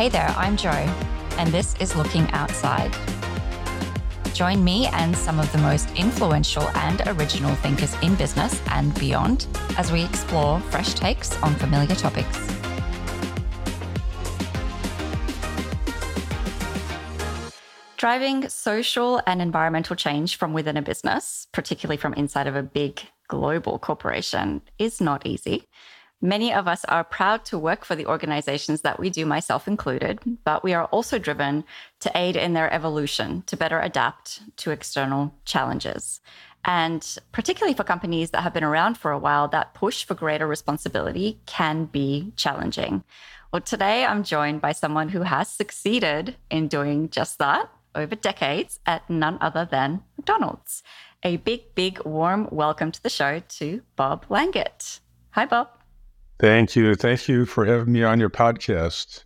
Hey there, I'm Joe, and this is Looking Outside. Join me and some of the most influential and original thinkers in business and beyond as we explore fresh takes on familiar topics. Driving social and environmental change from within a business, particularly from inside of a big global corporation, is not easy. Many of us are proud to work for the organizations that we do, myself included, but we are also driven to aid in their evolution to better adapt to external challenges. And particularly for companies that have been around for a while, that push for greater responsibility can be challenging. Well, today I'm joined by someone who has succeeded in doing just that over decades at none other than McDonald's. A big, big, warm welcome to the show to Bob Langert. Hi, Bob. Thank you. Thank you for having me on your podcast.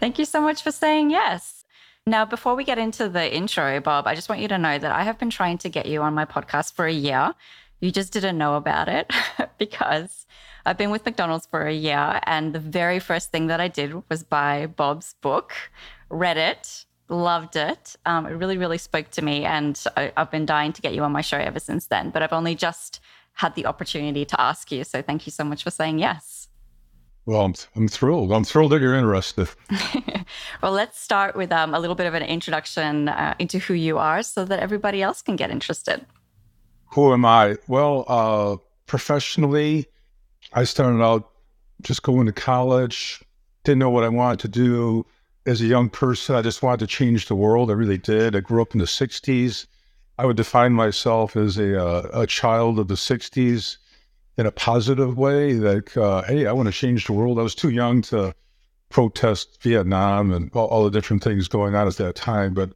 Thank you so much for saying yes. Now, before we get into the intro, Bob, I just want you to know that I have been trying to get you on my podcast for a year. You just didn't know about it because I've been with McDonald's for a year. And the very first thing that I did was buy Bob's book, read it, loved it. Um, it really, really spoke to me. And I, I've been dying to get you on my show ever since then. But I've only just had the opportunity to ask you. So thank you so much for saying yes. Well, I'm, I'm thrilled. I'm thrilled that you're interested. well, let's start with um, a little bit of an introduction uh, into who you are so that everybody else can get interested. Who am I? Well, uh, professionally, I started out just going to college, didn't know what I wanted to do. As a young person, I just wanted to change the world. I really did. I grew up in the 60s. I would define myself as a, uh, a child of the 60s in a positive way that, uh, hey, I want to change the world. I was too young to protest Vietnam and all, all, the different things going on at that time. But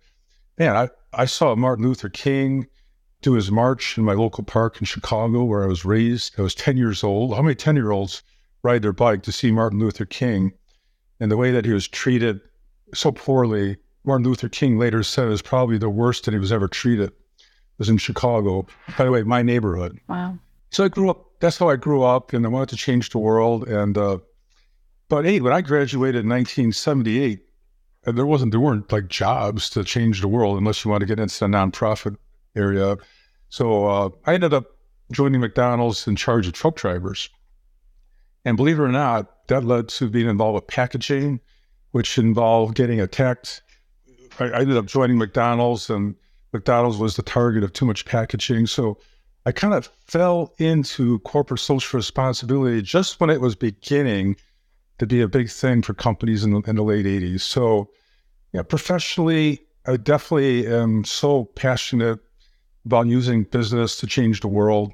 man, I, I saw Martin Luther King do his march in my local park in Chicago where I was raised. I was 10 years old. How many 10 year olds ride their bike to see Martin Luther King? And the way that he was treated so poorly, Martin Luther King later said it was probably the worst that he was ever treated. It was in Chicago. By the way, my neighborhood. Wow. So I grew up that's how I grew up, and I wanted to change the world. And uh, but hey, when I graduated in 1978, there wasn't there weren't like jobs to change the world unless you want to get into the nonprofit area. So uh, I ended up joining McDonald's in charge of truck drivers. And believe it or not, that led to being involved with packaging, which involved getting attacked. I, I ended up joining McDonald's, and McDonald's was the target of too much packaging. So I kind of fell into corporate social responsibility just when it was beginning to be a big thing for companies in the, in the late 80s. So, yeah, professionally, I definitely am so passionate about using business to change the world.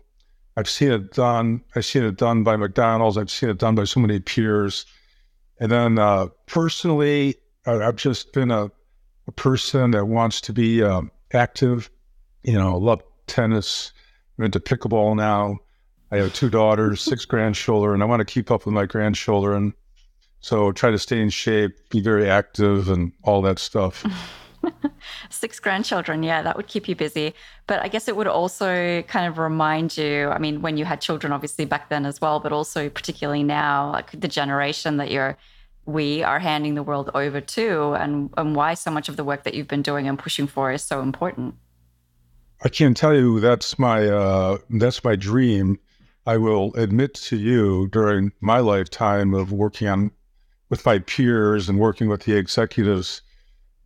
I've seen it done. I've seen it done by McDonald's. I've seen it done by so many peers. And then uh, personally, I've just been a, a, person that wants to be um, active. You know, love tennis, I'm into pickleball now. I have two daughters, six grandchildren. and I want to keep up with my grandchildren. So try to stay in shape, be very active, and all that stuff. Six grandchildren, yeah, that would keep you busy. But I guess it would also kind of remind you, I mean, when you had children, obviously back then as well, but also particularly now, like the generation that you're, we are handing the world over to, and, and why so much of the work that you've been doing and pushing for is so important. I can tell you that's my uh, that's my dream. I will admit to you during my lifetime of working on with my peers and working with the executives.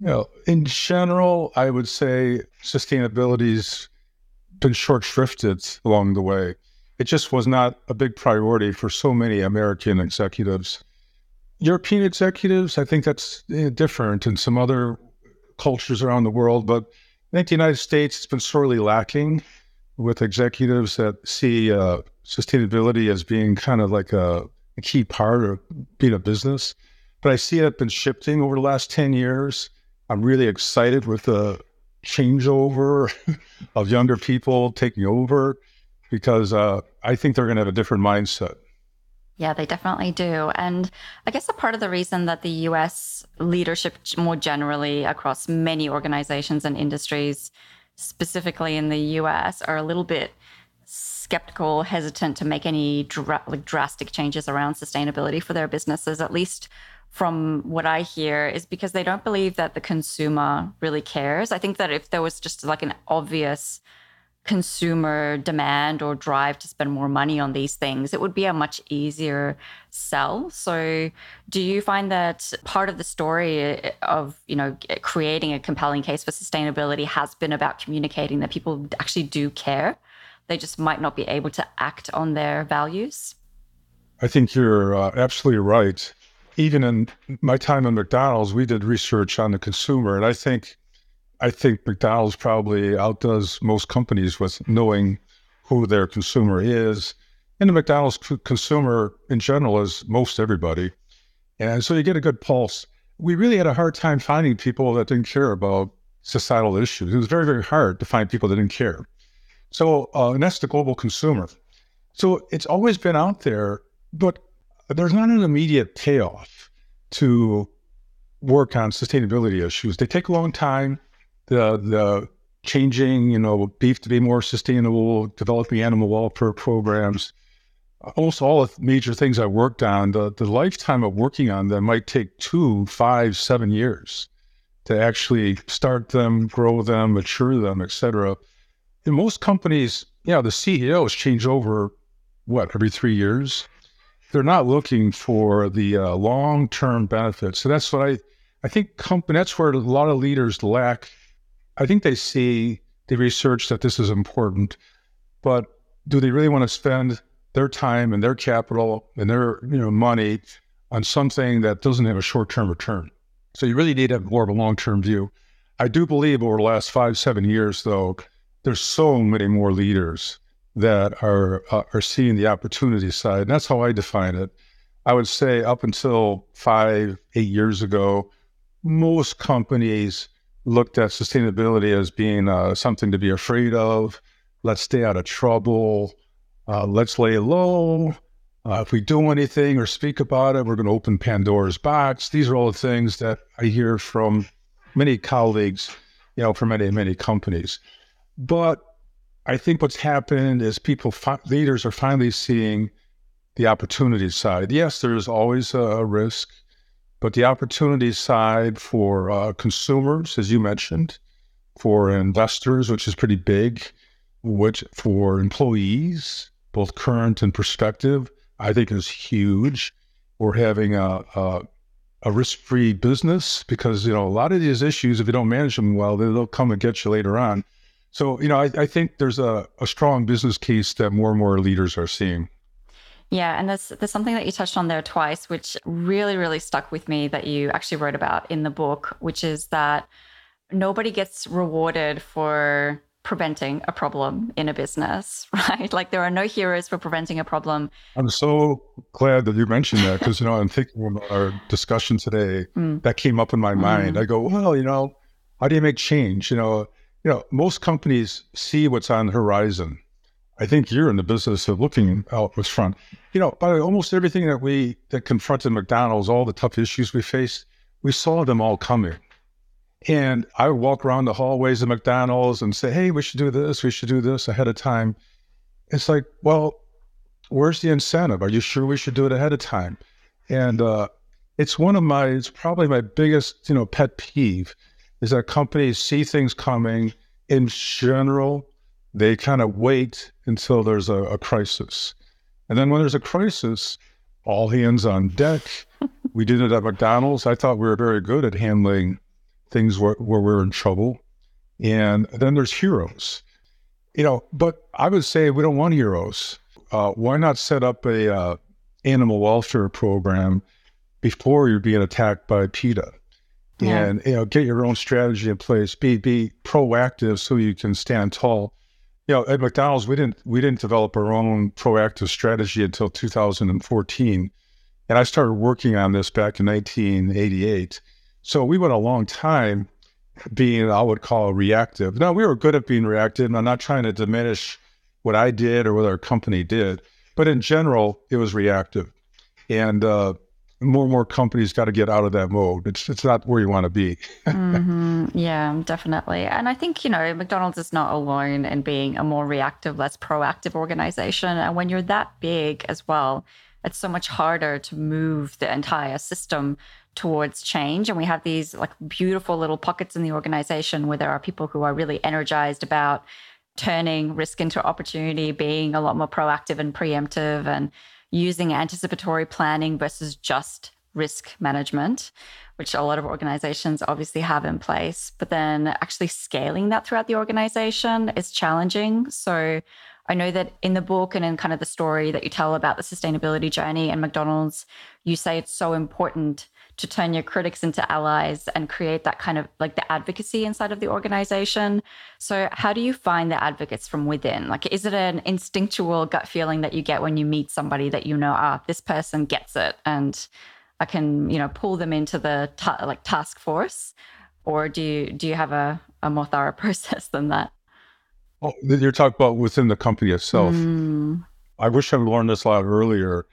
You know, in general, I would say sustainability's been short shrifted along the way. It just was not a big priority for so many American executives. European executives, I think that's eh, different in some other cultures around the world, but I think the United States has been sorely lacking with executives that see uh, sustainability as being kind of like a, a, key part of being a business. But I see it been shifting over the last 10 years. I'm really excited with the changeover of younger people taking over because uh, I think they're going to have a different mindset. Yeah, they definitely do. And I guess a part of the reason that the US leadership more generally across many organizations and industries, specifically in the US, are a little bit skeptical, hesitant to make any like drastic changes around sustainability for their businesses, at least from what I hear is because they don't believe that the consumer really cares. I think that if there was just like an obvious consumer demand or drive to spend more money on these things, it would be a much easier sell. So, do you find that part of the story of, you know, creating a compelling case for sustainability has been about communicating that people actually do care? They just might not be able to act on their values? I think you're uh, absolutely right. Even in my time at McDonald's, we did research on the consumer, and I think I think McDonald's probably outdoes most companies with knowing who their consumer is. And the McDonald's consumer in general is most everybody. And so you get a good pulse. We really had a hard time finding people that didn't care about societal issues. It was very, very hard to find people that didn't care. So, uh, and that's the global consumer. So it's always been out there, but there's not an immediate payoff to work on sustainability issues. They take a long time the the changing, you know, beef to be more sustainable, developing animal welfare programs, almost all the major things I worked on, the, the lifetime of working on them might take two, five, seven years to actually start them, grow them, mature them, et cetera. In most companies, you know, the CEOs change over what, every three years? They're not looking for the uh, long-term benefits. So that's what I, I think company, that's where a lot of leaders lack I think they see the research that this is important, but do they really want to spend their time and their capital and their you know money on something that doesn't have a short term return? So you really need to have more of a long term view. I do believe over the last five seven years, though, there's so many more leaders that are uh, are seeing the opportunity side, and that's how I define it. I would say up until five eight years ago, most companies looked at sustainability as being uh, something to be afraid of. Let's stay out of trouble. Uh, let's lay low. Uh, if we do anything or speak about it, we're going to open Pandora's box. These are all the things that I hear from many colleagues, you know, from many, many companies. But I think what's happened is people, fi- leaders are finally seeing the opportunity side. Yes, there's always a, a risk but the opportunity side for uh, consumers, as you mentioned, for investors, which is pretty big, which for employees, both current and prospective, I think is huge. We're having a, a, a risk-free business because you know a lot of these issues, if you don't manage them well, they'll come and get you later on. So you know, I, I think there's a, a strong business case that more and more leaders are seeing. Yeah, and there's there's something that you touched on there twice, which really really stuck with me that you actually wrote about in the book, which is that nobody gets rewarded for preventing a problem in a business, right? Like there are no heroes for preventing a problem. I'm so glad that you mentioned that because you know I'm thinking about our discussion today. Mm. That came up in my mm. mind. I go, well, you know, how do you make change? You know, you know, most companies see what's on the horizon I think you're in the business of looking out what's front. You know, by almost everything that we that confronted McDonald's, all the tough issues we faced, we saw them all coming. And I would walk around the hallways of McDonald's and say, "Hey, we should do this. We should do this ahead of time." It's like, well, where's the incentive? Are you sure we should do it ahead of time? And uh, it's one of my, it's probably my biggest, you know, pet peeve is that companies see things coming in general they kind of wait until there's a, a, crisis. And then when there's a crisis, all hands on deck. we did it at McDonald's. I thought we were very good at handling things where, where we're in trouble. And then there's heroes, you know, but I would say we don't want heroes. Uh, why not set up a uh, animal welfare program before you're being attacked by PETA? Yeah. And you know, get your own strategy in place. Be be proactive so you can stand tall you know, at McDonald's, we didn't we didn't develop our own proactive strategy until 2014, and I started working on this back in 1988. So we went a long time being I would call reactive. Now we were good at being reactive, and I'm not trying to diminish what I did or what our company did, but in general, it was reactive, and uh, more and more companies got to get out of that mode. It's it's not where you want to be. mm-hmm. Yeah, definitely. And I think you know McDonald's is not alone in being a more reactive, less proactive organization. And when you're that big as well, it's so much harder to move the entire system towards change. And we have these like beautiful little pockets in the organization where there are people who are really energized about turning risk into opportunity, being a lot more proactive and preemptive, and using anticipatory planning versus just risk management, which a lot of organizations obviously have in place. But then actually scaling that throughout the organization is challenging. So I know that in the book and in kind of the story that you tell about the sustainability journey and McDonald's, you say it's so important to turn your critics into allies and create that kind of like the advocacy inside of the organization. So, how do you find the advocates from within? Like, is it an instinctual gut feeling that you get when you meet somebody that you know, ah, this person gets it and I can, you know, pull them into the ta- like task force? Or do you, do you have a, a more thorough process than that? Oh, you're talking about within the company itself. Mm. I wish I'd learned this a lot earlier.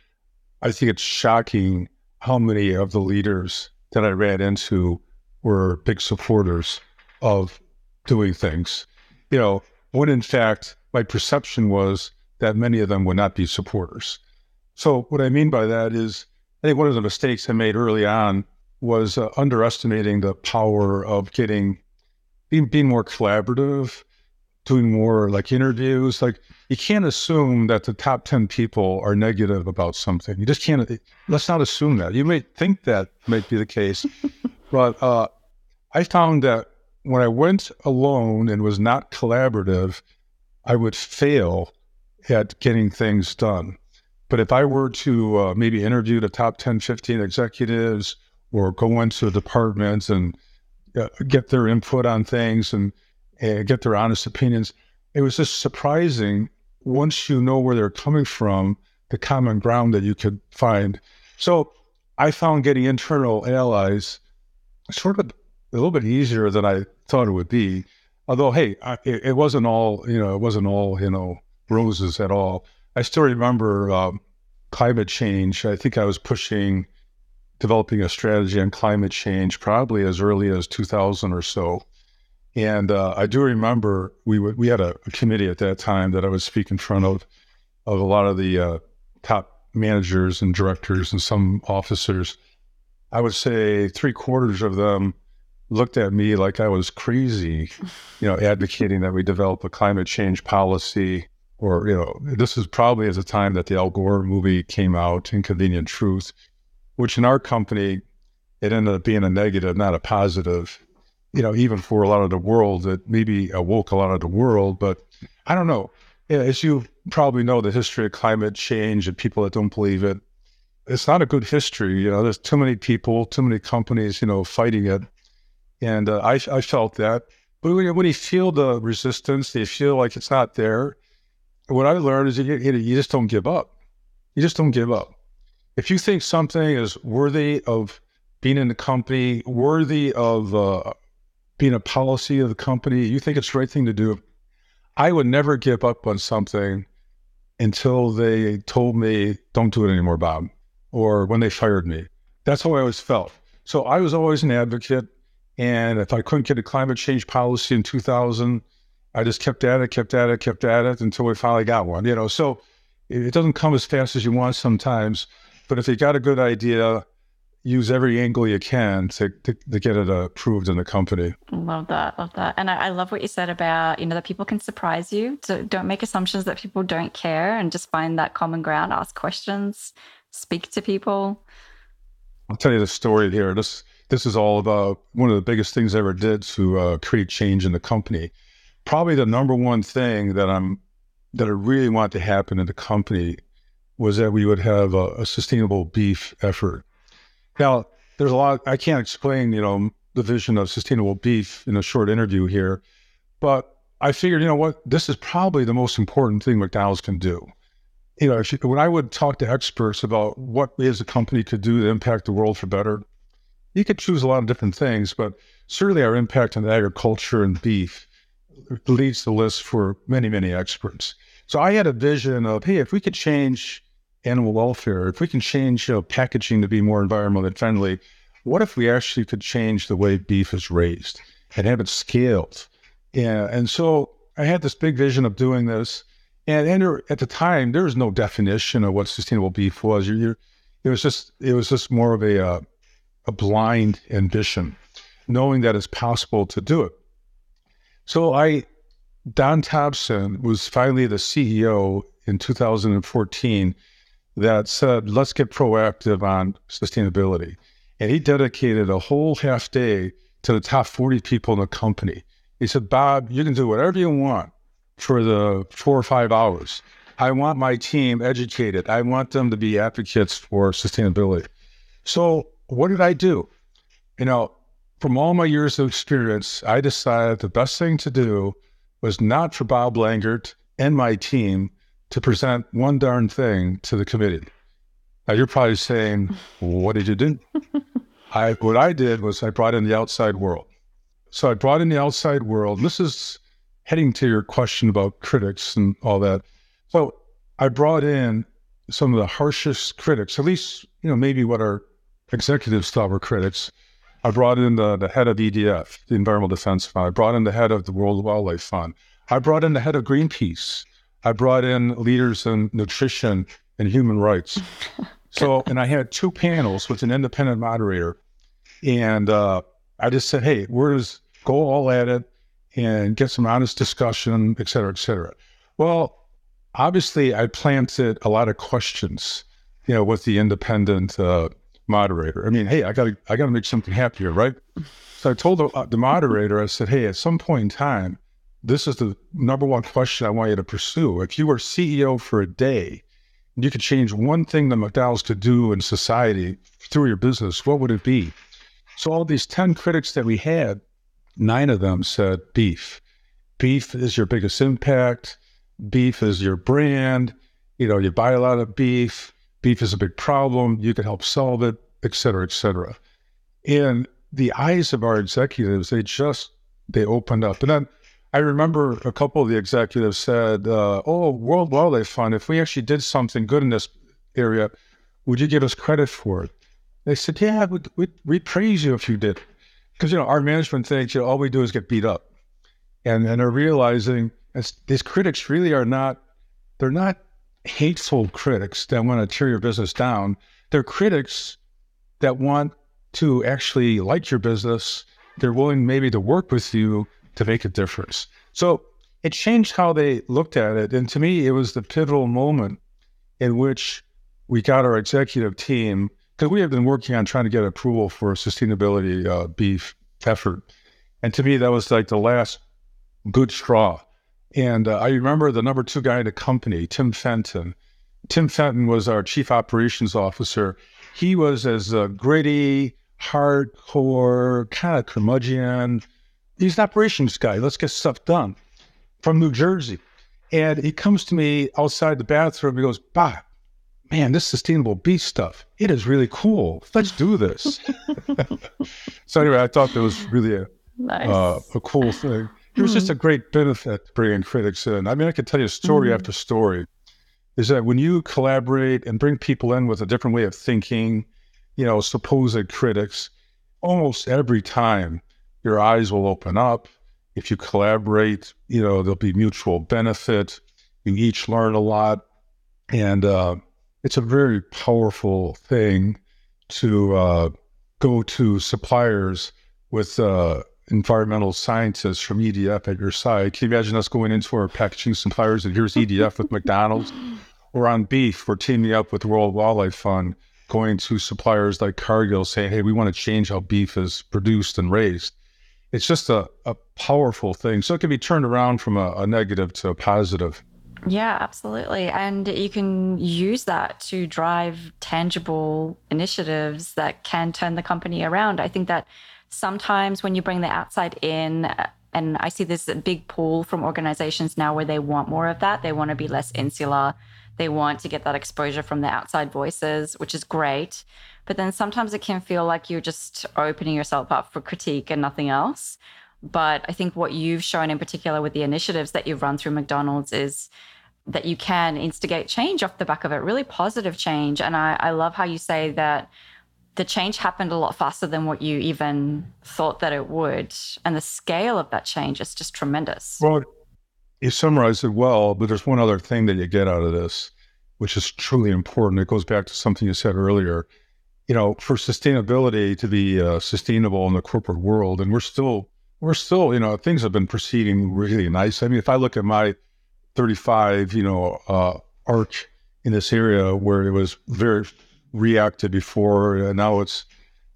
I think it's shocking how many of the leaders that I ran into were big supporters of doing things. You know, when in fact, my perception was that many of them would not be supporters. So, what I mean by that is, I think one of the mistakes I made early on was uh, underestimating the power of getting being, being more collaborative doing more like interviews. Like you can't assume that the top 10 people are negative about something. You just can't, let's not assume that. You may think that might be the case, but uh, I found that when I went alone and was not collaborative, I would fail at getting things done. But if I were to uh, maybe interview the top 10, 15 executives or go into departments and uh, get their input on things and and get their honest opinions. It was just surprising once you know where they're coming from, the common ground that you could find. So I found getting internal allies sort of a little bit easier than I thought it would be. Although, hey, I, it, wasn't all, you know, it wasn't all, you know, roses at all. I still remember um, climate change. I think I was pushing developing a strategy on climate change probably as early as 2000 or so. And uh, I do remember we w- we had a, a, committee at that time that I would speak in front of of a lot of the uh, top managers and directors and some officers. I would say three quarters of them looked at me like I was crazy, you know, advocating that we develop a climate change policy. Or you know, this is probably at the time that the Al Gore movie came out, Inconvenient Truth, which in our company it ended up being a negative, not a positive you know, even for a lot of the world that maybe awoke a lot of the world. But I don't know. As you probably know, the history of climate change and people that don't believe it, it's not a good history. You know, there's too many people, too many companies, you know, fighting it. And uh, I, I felt that. But when you, when you feel the resistance, you feel like it's not there. What I learned is you, you just don't give up. You just don't give up. If you think something is worthy of being in the company, worthy of uh, being a policy of the company, you think it's the right thing to do. I would never give up on something until they told me, don't do it anymore, Bob, or when they fired me. That's how I always felt. So I was always an advocate. And if I couldn't get a climate change policy in 2000, I just kept at it, kept at it, kept at it until we finally got one. You know, so it doesn't come as fast as you want sometimes. But if you got a good idea, use every angle you can to, to, to, get it approved in the company. Love that. Love that. And I, I, love what you said about, you know, that people can surprise you. So don't make assumptions that people don't care and just find that common ground, ask questions, speak to people. I'll tell you the story here. This this is all about one of the biggest things I ever did to uh, create change in the company. Probably the number one thing that I'm that I really want to happen in the company was that we would have a, a sustainable beef effort now, there's a lot, I can't explain, you know, the vision of sustainable beef in a short interview here, but I figured, you know what, this is probably the most important thing McDonald's can do. You know, you, when I would talk to experts about what is a company could do to impact the world for better, you could choose a lot of different things, but certainly our impact on agriculture and beef leads the list for many, many experts. So I had a vision of, hey, if we could change animal welfare, if we can change you know, packaging to be more environmentally friendly, what if we actually could change the way beef is raised and have it scaled? Yeah, and so I had this big vision of doing this, And, and at the time, there was no definition of what sustainable beef was. You're, you're, it was just it was just more of a uh, a blind ambition, knowing that it's possible to do it. So I, Don Thompson was finally the CEO in 2014 that said, let's get proactive on sustainability. And he dedicated a whole half day to the top 40 people in the company. He said, Bob, you can do whatever you want for the four or five hours. I want my team educated. I want them to be advocates for sustainability. So, what did I do? You know, from all my years of experience, I decided the best thing to do was not for Bob Langert and my team to present one darn thing to the committee. Now you're probably saying, "What did you do?" I what I did was I brought in the outside world. So I brought in the outside world. This is heading to your question about critics and all that. So I brought in some of the harshest critics, at least you know maybe what our executives thought were critics. I brought in the, the head of EDF, the Environmental Defense Fund. I brought in the head of the World Wildlife Fund. I brought in the head of Greenpeace. I brought in leaders in nutrition and human rights. so, and I had two panels with an independent moderator. And uh, I just said, hey, we're just go all at it and get some honest discussion, et cetera, et cetera. Well, obviously, I planted a lot of questions, you know, with the independent uh, moderator. I mean, hey, I got to, I got to make something happen here, right? So I told the, uh, the moderator, I said, hey, at some point in time, this is the number one question I want you to pursue. If you were CEO for a day, you could change one thing that McDonald's could do in society through your business, what would it be? So all these 10 critics that we had, nine of them said beef. Beef is your biggest impact. Beef is your brand. You know, you buy a lot of beef. Beef is a big problem. You could help solve it, et cetera, et cetera. And the eyes of our executives, they just, they opened up. And then I remember a couple of the executives said, uh, "Oh, World Wildlife Fund, if we actually did something good in this area, would you give us credit for it?" They said, "Yeah, we'd, we'd, we'd praise you if you did," because you know our management thinks you know all we do is get beat up, and and are realizing these critics really are not they're not hateful critics that want to tear your business down. They're critics that want to actually like your business. They're willing maybe to work with you to make a difference. So it changed how they looked at it. And to me, it was the pivotal moment in which we got our executive team, because we have been working on trying to get approval for a sustainability uh, beef effort. And to me, that was like the last good straw. And uh, I remember the number two guy in the company, Tim Fenton. Tim Fenton was our chief operations officer. He was as uh, gritty, hardcore, kind of curmudgeon, he's an operations guy. Let's get stuff done from New Jersey. And he comes to me outside the bathroom. He goes, Bob, man, this sustainable beef stuff, it is really cool. Let's do this. so anyway, I thought that was really a, nice. uh, a cool thing. It was just a great benefit bringing critics in. I mean, I could tell you story mm-hmm. after story. Is that when you collaborate and bring people in with a different way of thinking, you know, supposed critics, almost every time your eyes will open up. If you collaborate, you know, there'll be mutual benefit. You each learn a lot. And uh, it's a very powerful thing to uh, go to suppliers with uh, environmental scientists from EDF at your side. Can you imagine us going into our packaging suppliers and here's EDF with McDonald's? Or on beef, we're teaming up with World Wildlife Fund, going to suppliers like Cargill saying, hey, we want to change how beef is produced and raised it's just a, a powerful thing. So it can be turned around from a, a negative to a positive. Yeah, absolutely. And you can use that to drive tangible initiatives that can turn the company around. I think that sometimes when you bring the outside in, uh, and I see this big pull from organizations now where they want more of that, they want to be less insular. They want to get that exposure from the outside voices, which is great. But then sometimes it can feel like you're just opening yourself up for critique and nothing else. But I think what you've shown in particular with the initiatives that you've run through McDonald's is that you can instigate change off the back of it, really positive change. And I, I love how you say that the change happened a lot faster than what you even thought that it would. And the scale of that change is just tremendous. Well, you summarized it well, but there's one other thing that you get out of this, which is truly important. It goes back to something you said earlier. You know, for sustainability to be uh, sustainable in the corporate world, and we're still, we're still, you know, things have been proceeding really nice. I mean, if I look at my 35, you know, uh, arc in this area where it was very reactive before, and now it's,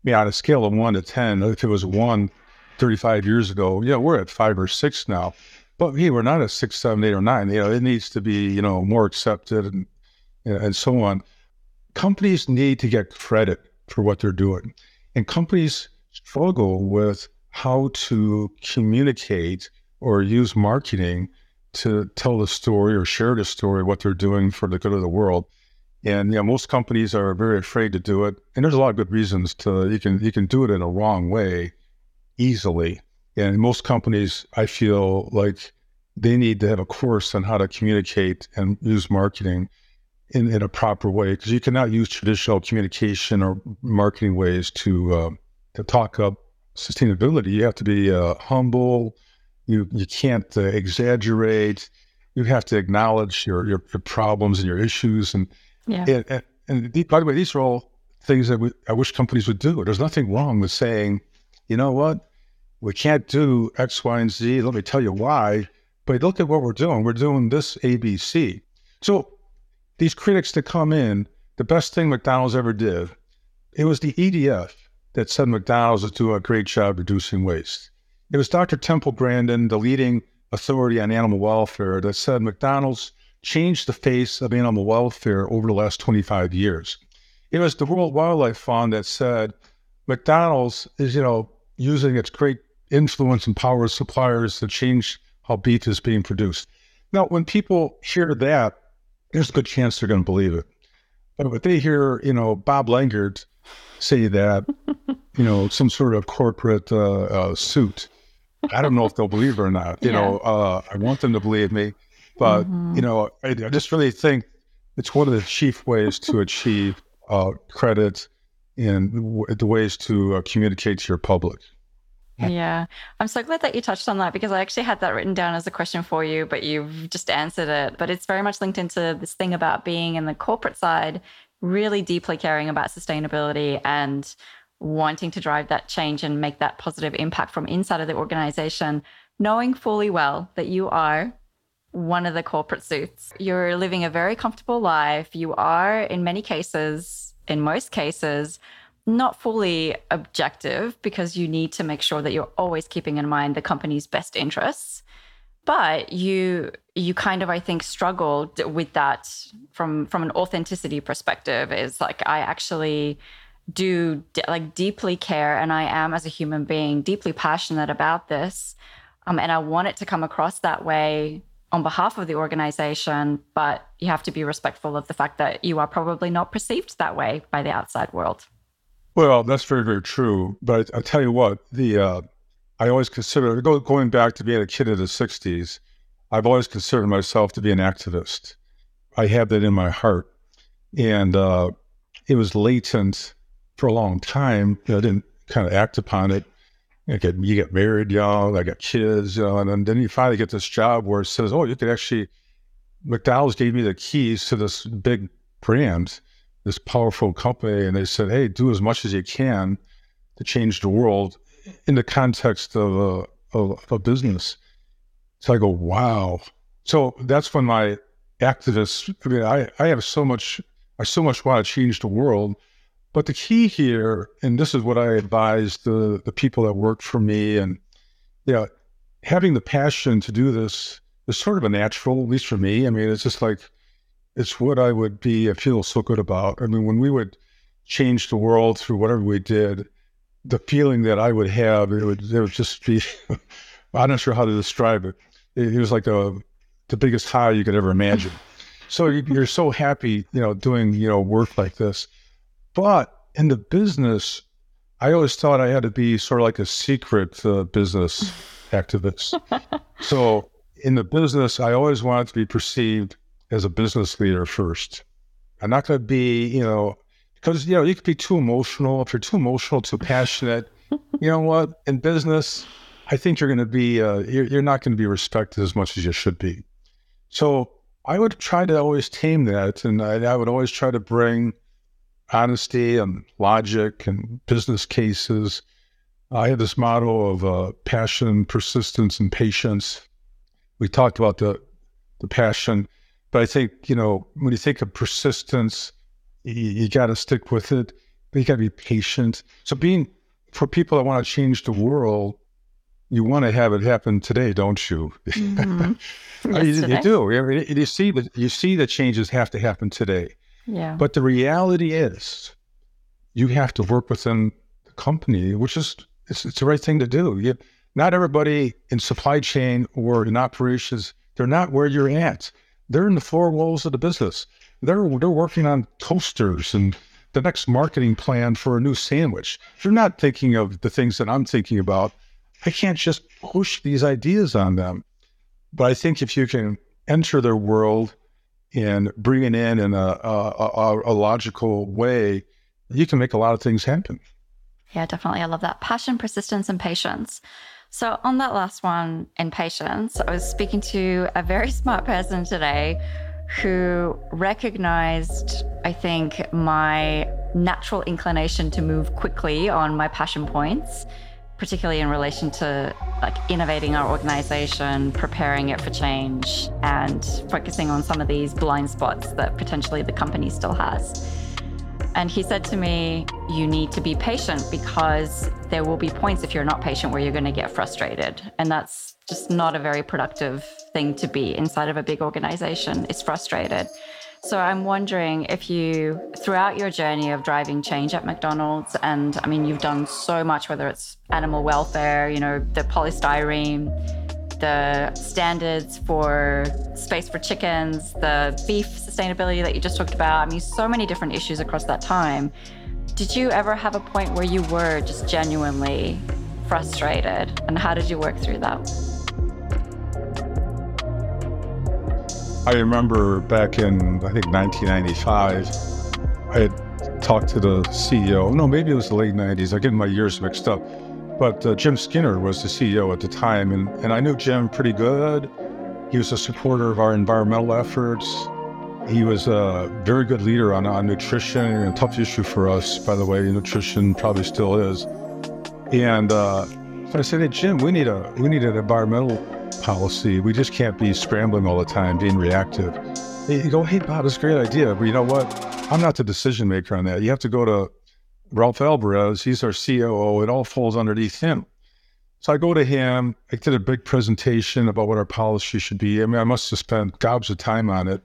yeah, on a scale of one to 10, if it was one 35 years ago, yeah, we're at five or six now. But hey, we're not at six, seven, eight, or nine. You know, it needs to be, you know, more accepted and and so on. Companies need to get credit for what they're doing. And companies struggle with how to communicate or use marketing to tell the story or share the story what they're doing for the good of the world. And yeah, most companies are very afraid to do it. And there's a lot of good reasons to you can you can do it in a wrong way easily. And most companies, I feel like they need to have a course on how to communicate and use marketing in, in a proper way because you cannot use traditional communication or marketing ways to uh, to talk up sustainability. You have to be uh, humble. You you can't uh, exaggerate. You have to acknowledge your, your, your problems and your issues. And yeah. and, and, and by the way, these are all things that we, I wish companies would do. There's nothing wrong with saying, you know what, we can't do X, Y, and Z. Let me tell you why. But look at what we're doing. We're doing this ABC. So these critics that come in, the best thing McDonald's ever did, it was the EDF that said McDonald's is doing a great job reducing waste. It was Dr. Temple Grandin, the leading authority on animal welfare, that said McDonald's changed the face of animal welfare over the last 25 years. It was the World Wildlife Fund that said McDonald's is, you know, using its great influence and power as suppliers to change how beef is being produced. Now, when people hear that, there's a good chance they're going to believe it. But if they hear, you know, Bob Langert say that, you know, some sort of corporate uh, uh, suit, I don't know if they'll believe it or not. You yeah. know, uh, I want them to believe me, but mm-hmm. you know, I, I, just really think it's one of the chief ways to achieve uh, credit and w- the ways to uh, communicate to your public. Yeah. I'm so glad that you touched on that because I actually had that written down as a question for you, but you've just answered it. But it's very much linked into this thing about being in the corporate side, really deeply caring about sustainability and wanting to drive that change and make that positive impact from inside of the organization, knowing fully well that you are one of the corporate suits. You're living a very comfortable life. You are, in many cases, in most cases, not fully objective because you need to make sure that you're always keeping in mind the company's best interests. But you you kind of i think struggled with that from from an authenticity perspective is like i actually do like deeply care and i am as a human being deeply passionate about this um, and i want it to come across that way on behalf of the organization but you have to be respectful of the fact that you are probably not perceived that way by the outside world well, that's very, very true. But I, tell you what, the uh, I always consider go, going back to being a kid in the '60s. I've always considered myself to be an activist. I have that in my heart, and uh, it was latent for a long time. I didn't kind of act upon it. You get, you get married young, I got kids, you know, and then you finally get this job where it says, "Oh, you could actually." McDonald's gave me the keys to this big brand this powerful company and they said, hey, do as much as you can to change the world in the context of a, of a business. So I go, wow. So that's when my activists, I mean, I, I have so much, I so much want to change the world. But the key here, and this is what I advise the, the people that work for me, and yeah, you know, having the passion to do this is sort of a natural, at least for me. I mean, it's just like it's what I would be I feel so good about. I mean, when we would change the world through whatever we did, the feeling that I would have, it would, it would just be, I'm not sure how to describe it. It, it was like a, the biggest high you could ever imagine. so you're so happy, you know, doing, you know, work like this. But in the business, I always thought I had to be sort of like a secret uh, business activist. so in the business, I always wanted to be perceived as a business leader first. I'm not going to be, you know, because, you know, you could be too emotional. If you're too emotional, too passionate, you know what? In business, I think you're going to be, uh, you're, you're not going to be respected as much as you should be. So I would try to always tame that. And I, I would always try to bring honesty and logic and business cases. I have this motto of uh, passion, persistence, and patience. We talked about the the passion, but I think you know when you think of persistence, you, you got to stick with it, but you got to be patient. So being for people that want to change the world, you want to have it happen today, don't you? Mm-hmm. you, you, do. You see, you see the changes have to happen today. Yeah. But the reality is, you have to work within the company, which is it's, it's the right thing to do. You, not everybody in supply chain or in operations, they're not where you're at. They're in the four walls of the business. They're they're working on toasters and the next marketing plan for a new sandwich. They're not thinking of the things that I'm thinking about. I can't just push these ideas on them. But I think if you can enter their world and bring it in in a, a, a, a logical way, you can make a lot of things happen. Yeah, definitely. I love that. Passion, persistence, and patience. So, on that last one, in patience, I was speaking to a very smart person today who recognized, I think, my natural inclination to move quickly on my passion points, particularly in relation to like innovating our organization, preparing it for change, and focusing on some of these blind spots that potentially the company still has. And he said to me, You need to be patient because there will be points if you're not patient where you're going to get frustrated. And that's just not a very productive thing to be inside of a big organization, It's frustrated. So I'm wondering if you, throughout your journey of driving change at McDonald's, and I mean, you've done so much, whether it's animal welfare, you know, the polystyrene, the standards for space for chickens, the beef sustainability that you just talked about. I mean, so many different issues across that time. Did you ever have a point where you were just genuinely frustrated? And how did you work through that? I remember back in, I think, 1995, I had talked to the CEO. No, maybe it was the late 90s. I get my years mixed up but uh, Jim Skinner was the CEO at the time, and, and I knew Jim pretty good. He was a supporter of our environmental efforts. He was a very good leader on, on nutrition, a tough issue for us, by the way. Nutrition probably still is. And uh, I said, "Hey Jim, we need a we need an environmental policy. We just can't be scrambling all the time, being reactive." You go, "Hey Bob, that's a great idea, but you know what? I'm not the decision maker on that. You have to go to Ralph Alvarez, he's our COO. It all falls underneath him. So I go to him. I did a big presentation about what our policy should be. I mean, I must have spent gobs of time on it.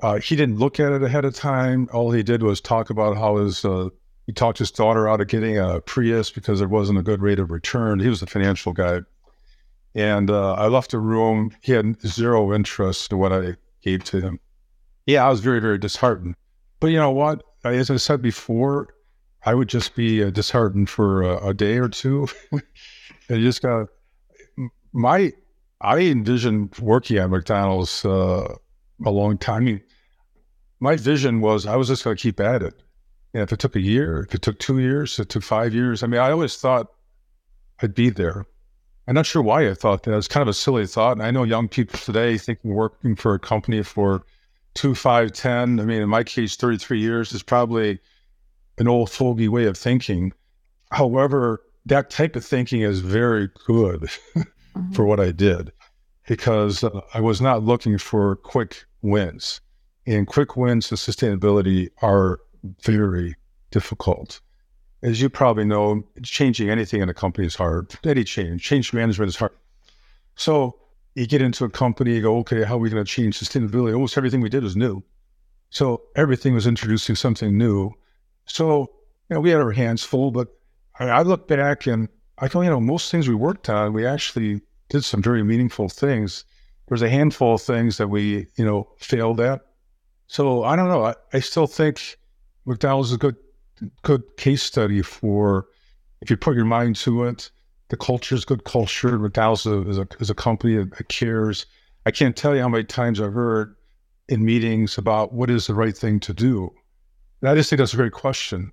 Uh, he didn't look at it ahead of time. All he did was talk about how his uh, he talked his daughter out of getting a Prius because there wasn't a good rate of return. He was a financial guy, and uh, I left the room. He had zero interest in what I gave to him. Yeah, I was very very disheartened. But you know what? As I said before, I would just be uh, disheartened for a, a, day or two. and just got my. I envisioned working at McDonald's uh, a long time. I mean, my vision was I was just going to keep at it. And if it took a year, if it took two years, if it took five years. I mean, I always thought I'd be there. I'm not sure why I thought that. It's kind of a silly thought. And I know young people today thinking working for a company for two, five, ten. I mean, in my case, 33 years is probably an old fogey way of thinking. However, that type of thinking is very good mm-hmm. for what I did because uh, I was not looking for quick wins. And quick wins and sustainability are very difficult. As you probably know, changing anything in a company is hard. Any change, change management is hard. So you get into a company, you go, okay, how are we going to change sustainability? Almost everything we did was new. So everything was introducing something new. So, you know, we had our hands full, but I, I look back and I go, you know, most things we worked on, we actually did some very meaningful things. There's a handful of things that we, you know, failed at. So I don't know. I, I still think McDonald's is a good, good case study for if you put your mind to it. The culture is good culture. McDonald's is a, is a company that cares. I can't tell you how many times I've heard in meetings about what is the right thing to do. And I just think that's a great question.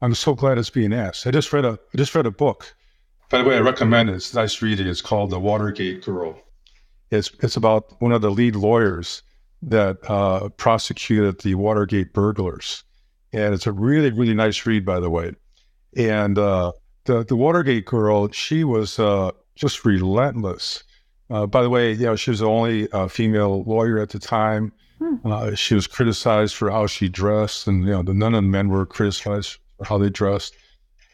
I'm so glad it's being asked. I just read a I just read a book By the way, I recommend it. It's a nice reading. It's called The Watergate Girl. It's it's about one of the lead lawyers that uh, prosecuted the Watergate burglars, and it's a really really nice read, by the way. And uh, the the Watergate girl, she was uh, just relentless. Uh, by the way, you know, she was the only uh, female lawyer at the time. Hmm. Uh, she was criticized for how she dressed, and you know, the, none of the men were criticized for how they dressed.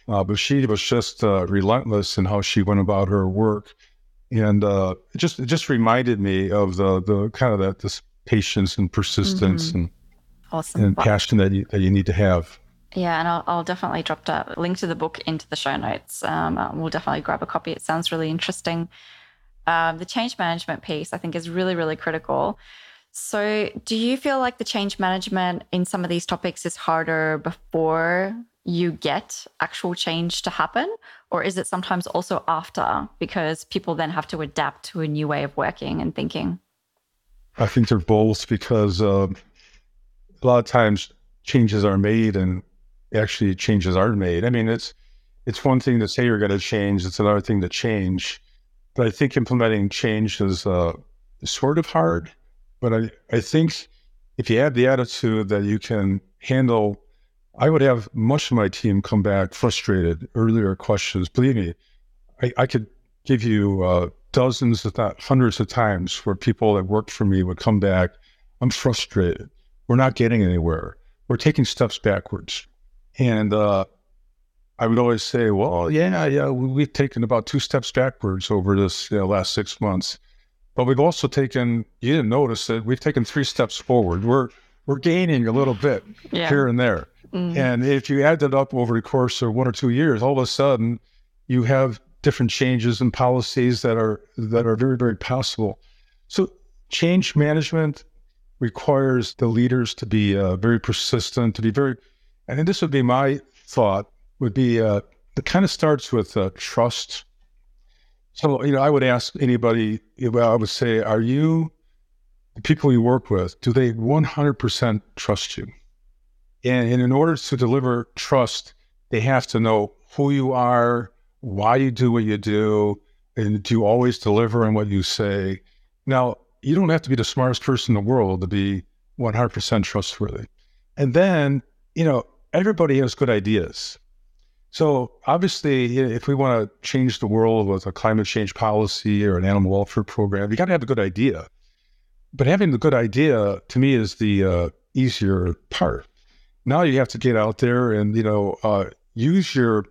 Uh, but she was just uh, relentless in how she went about her work, and uh, it just it just reminded me of the the kind of that this patience and persistence mm-hmm. and awesome and passion that you that you need to have. Yeah, and I'll, I'll definitely drop a link to the book into the show notes. Um, uh, we'll definitely grab a copy. It sounds really interesting. Um, the change management piece, I think, is really, really critical. So, do you feel like the change management in some of these topics is harder before you get actual change to happen? Or is it sometimes also after because people then have to adapt to a new way of working and thinking? I think they're both because uh, a lot of times changes are made and actually changes aren't made. I mean, it's it's one thing to say you're going to change; it's another thing to change. But I think implementing change is uh, sort of hard. But I I think if you have the attitude that you can handle I would have much of my team come back frustrated. Earlier questions, believe me, I, I could give you uh, dozens, if not hundreds of times where people that worked for me would come back. I'm frustrated. We're not getting anywhere. We're taking steps backwards. And uh, I would always say, well, yeah, yeah, we've taken about two steps backwards over this you know, last six months. But we've also taken, you didn't notice that we've taken three steps forward. We're, we're gaining a little bit yeah. here and there. Mm-hmm. And if you add that up over the course of one or two years, all of a sudden you have different changes and policies that are that are very, very possible. So change management requires the leaders to be uh, very persistent, to be very, and this would be my thought, would be uh, it kind of starts with uh, trust. So, you know, I would ask anybody, well, I would say, are you, the people you work with, do they 100% trust you? And, and in order to deliver trust, they have to know who you are, why you do what you do, and do you always deliver on what you say. Now, you don't have to be the smartest person in the world to be 100% trustworthy. And then, you know, everybody has good ideas. So obviously, if we want to change the world with a climate change policy or an animal welfare program, you got to have a good idea. But having the good idea to me is the uh, easier part now you have to get out there and you know uh, use your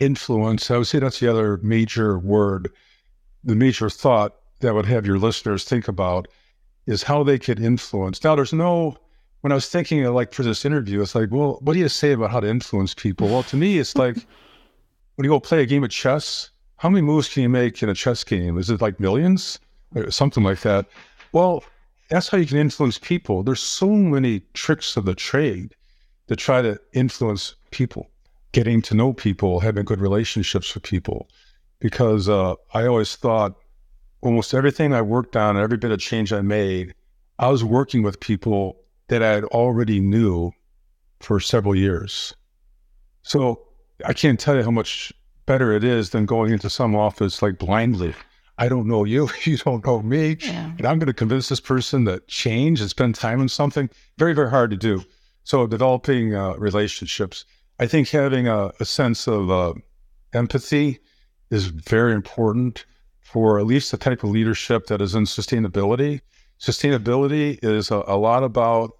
influence. I would say that's the other major word, the major thought that would have your listeners think about is how they could influence. Now, there's no when I was thinking of like for this interview, it's like, well, what do you say about how to influence people? Well, to me, it's like when you go play a game of chess, how many moves can you make in a chess game? Is it like millions or something like that? Well, that's how you can influence people. There's so many tricks of the trade to try to influence people, getting to know people, having good relationships with people. Because uh, I always thought almost everything I worked on, every bit of change I made, I was working with people that I had already knew for several years. So I can't tell you how much better it is than going into some office like blindly. I don't know you, you don't know me, yeah. and I'm going to convince this person to change and spend time on something. Very, very hard to do. So developing uh, relationships, I think having a, a sense of uh, empathy is very important for at least the type of leadership that is in sustainability. Sustainability is a, a lot about